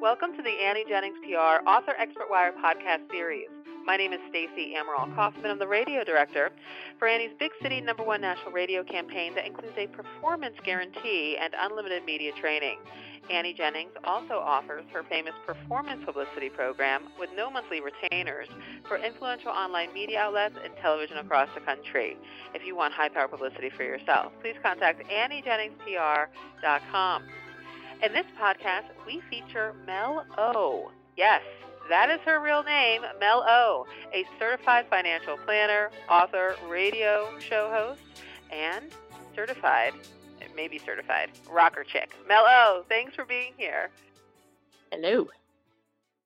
Welcome to the Annie Jennings PR Author Expert Wire podcast series. My name is Stacey Amaral Kaufman. I'm the radio director for Annie's Big City number one national radio campaign that includes a performance guarantee and unlimited media training. Annie Jennings also offers her famous performance publicity program with no monthly retainers for influential online media outlets and television across the country. If you want high power publicity for yourself, please contact AnnieJenningsPR.com. In this podcast, we feature Mel O. Yes, that is her real name, Mel O, a certified financial planner, author, radio show host, and certified, maybe certified, rocker chick. Mel O, thanks for being here. Hello.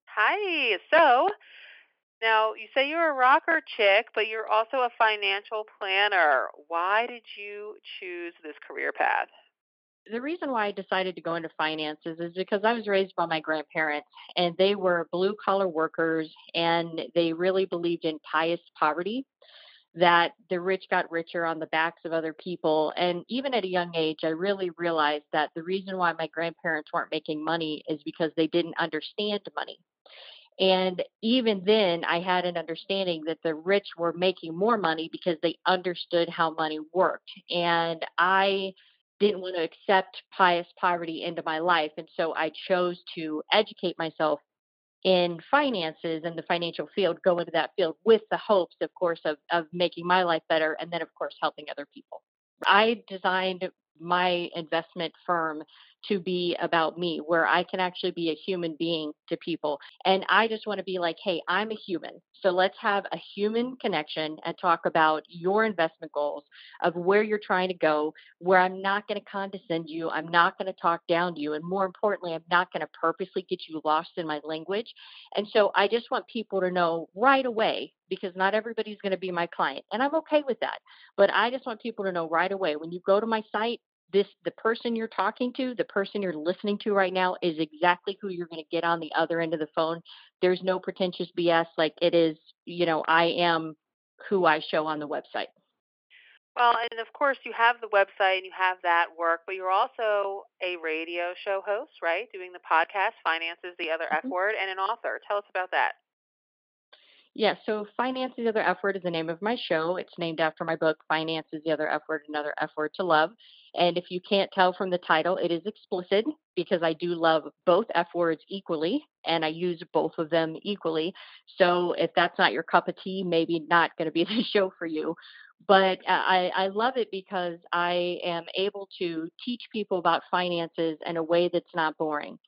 Hi. So, now you say you're a rocker chick, but you're also a financial planner. Why did you choose this career path? The reason why I decided to go into finances is because I was raised by my grandparents and they were blue collar workers and they really believed in pious poverty that the rich got richer on the backs of other people and even at a young age I really realized that the reason why my grandparents weren't making money is because they didn't understand money. And even then, I had an understanding that the rich were making more money because they understood how money worked. And I didn't want to accept pious poverty into my life. And so I chose to educate myself in finances and the financial field, go into that field with the hopes, of course, of, of making my life better and then, of course, helping other people. I designed my investment firm to be about me, where I can actually be a human being to people. And I just want to be like, hey, I'm a human. So let's have a human connection and talk about your investment goals of where you're trying to go, where I'm not going to condescend you. I'm not going to talk down to you. And more importantly, I'm not going to purposely get you lost in my language. And so I just want people to know right away because not everybody's going to be my client. And I'm okay with that. But I just want people to know right away when you go to my site, this the person you're talking to, the person you're listening to right now is exactly who you're going to get on the other end of the phone. There's no pretentious BS like it is, you know, I am who I show on the website. Well, and of course you have the website and you have that work, but you're also a radio show host, right? Doing the podcast, Finances the Other mm-hmm. F Word, and an author. Tell us about that. Yeah, so Finance the Other F Word is the name of my show. It's named after my book, Finance is the Other F Word, Another F Word to Love. And if you can't tell from the title, it is explicit because I do love both F words equally and I use both of them equally. So if that's not your cup of tea, maybe not going to be the show for you but uh, I, I love it because I am able to teach people about finances in a way that's not boring.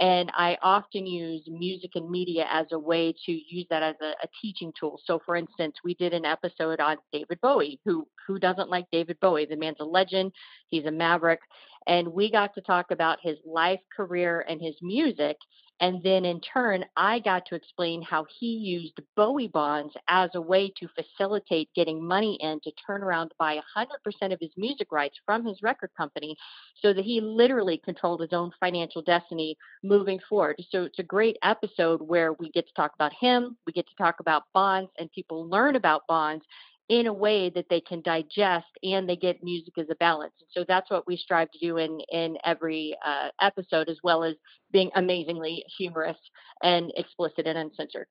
And I often use music and media as a way to use that as a, a teaching tool. So, for instance, we did an episode on David Bowie. Who who doesn't like David Bowie? The man's a legend. He's a maverick, and we got to talk about his life, career, and his music. And then in turn, I got to explain how he used Bowie bonds as a way to facilitate getting money in to turn around to buy 100% of his music rights from his record company so that he literally controlled his own financial destiny moving forward. So it's a great episode where we get to talk about him, we get to talk about bonds, and people learn about bonds in a way that they can digest and they get music as a balance. And so that's what we strive to do in in every uh, episode, as well as being amazingly humorous and explicit and uncensored.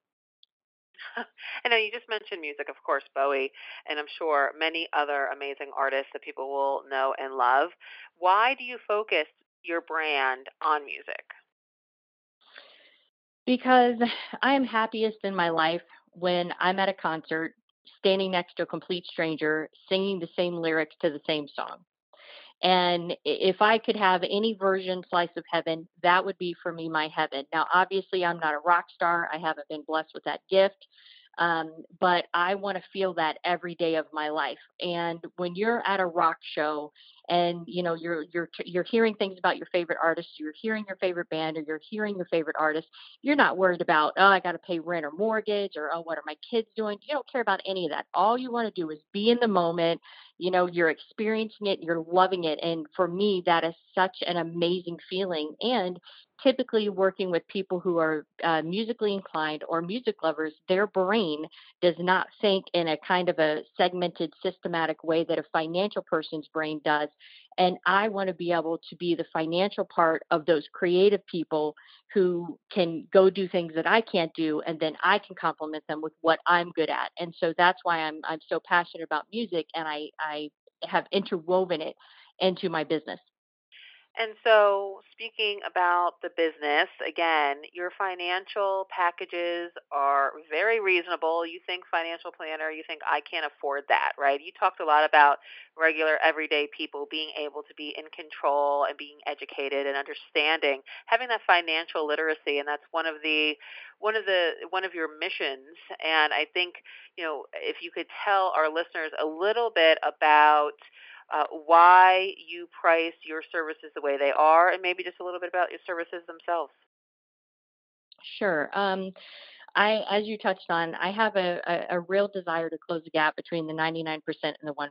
I know you just mentioned music, of course, Bowie, and I'm sure many other amazing artists that people will know and love. Why do you focus your brand on music? Because I am happiest in my life when I'm at a concert standing next to a complete stranger singing the same lyrics to the same song. And if I could have any version slice of heaven, that would be for me my heaven. Now, obviously, I'm not a rock star. I haven't been blessed with that gift. Um, but I want to feel that every day of my life. And when you're at a rock show and you know you're you're you're hearing things about your favorite artist, you're hearing your favorite band, or you're hearing your favorite artist, you're not worried about oh I got to pay rent or mortgage or oh what are my kids doing? You don't care about any of that. All you want to do is be in the moment. You know you're experiencing it, you're loving it, and for me that is such an amazing feeling. And typically working with people who are uh, musically inclined or music lovers, their brain does not think in a kind of a segmented, systematic way that a financial person's brain does. And I want to be able to be the financial part of those creative people who can go do things that I can't do, and then I can complement them with what I'm good at. And so that's why I'm I'm so passionate about music, and I I have interwoven it into my business. And so, speaking about the business, again, your financial packages are very reasonable. You think financial planner, you think I can't afford that, right? You talked a lot about regular everyday people being able to be in control and being educated and understanding, having that financial literacy, and that's one of the one of the one of your missions. And I think, you know, if you could tell our listeners a little bit about uh, why you price your services the way they are, and maybe just a little bit about your services themselves. Sure. Um, I, as you touched on, I have a, a, a real desire to close the gap between the 99% and the 1%.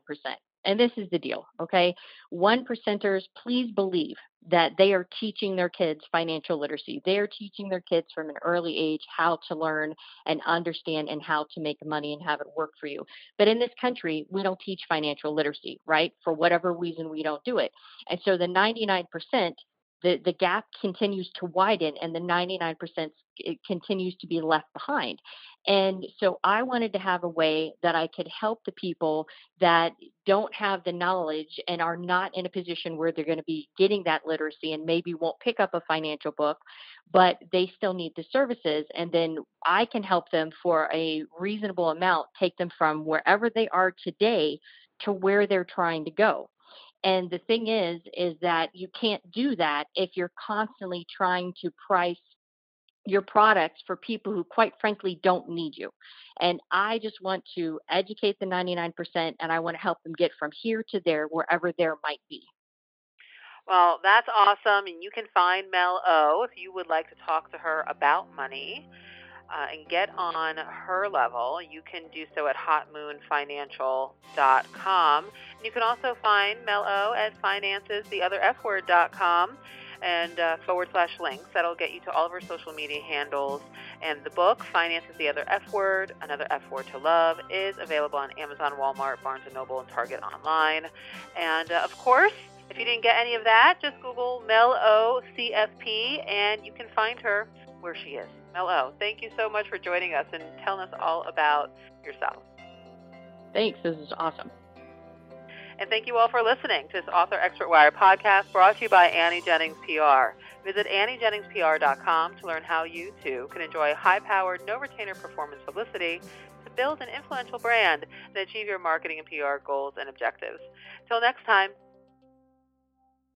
And this is the deal, okay? One percenters, please believe that they are teaching their kids financial literacy. They are teaching their kids from an early age how to learn and understand and how to make money and have it work for you. But in this country, we don't teach financial literacy, right? For whatever reason, we don't do it. And so the 99% the, the gap continues to widen and the 99% continues to be left behind. And so I wanted to have a way that I could help the people that don't have the knowledge and are not in a position where they're going to be getting that literacy and maybe won't pick up a financial book, but they still need the services. And then I can help them for a reasonable amount, take them from wherever they are today to where they're trying to go. And the thing is, is that you can't do that if you're constantly trying to price your products for people who quite frankly don't need you. And I just want to educate the 99% and I want to help them get from here to there wherever there might be. Well, that's awesome. And you can find Mel O if you would like to talk to her about money uh, and get on her level, you can do so at hotmoonfinancial.com. And you can also find Mel O at finances, the other F financestheotherfword.com and uh, forward slash links. That'll get you to all of our social media handles. And the book, Finances the Other F Word, Another F Word to Love, is available on Amazon, Walmart, Barnes & Noble, and Target online. And uh, of course, if you didn't get any of that, just Google Mel O CFP and you can find her where she is. Hello. Thank you so much for joining us and telling us all about yourself. Thanks. This is awesome. And thank you all for listening to this Author Expert Wire podcast brought to you by Annie Jennings PR. Visit AnnieJenningsPR.com to learn how you too can enjoy high powered, no retainer performance publicity to build an influential brand and achieve your marketing and PR goals and objectives. Till next time,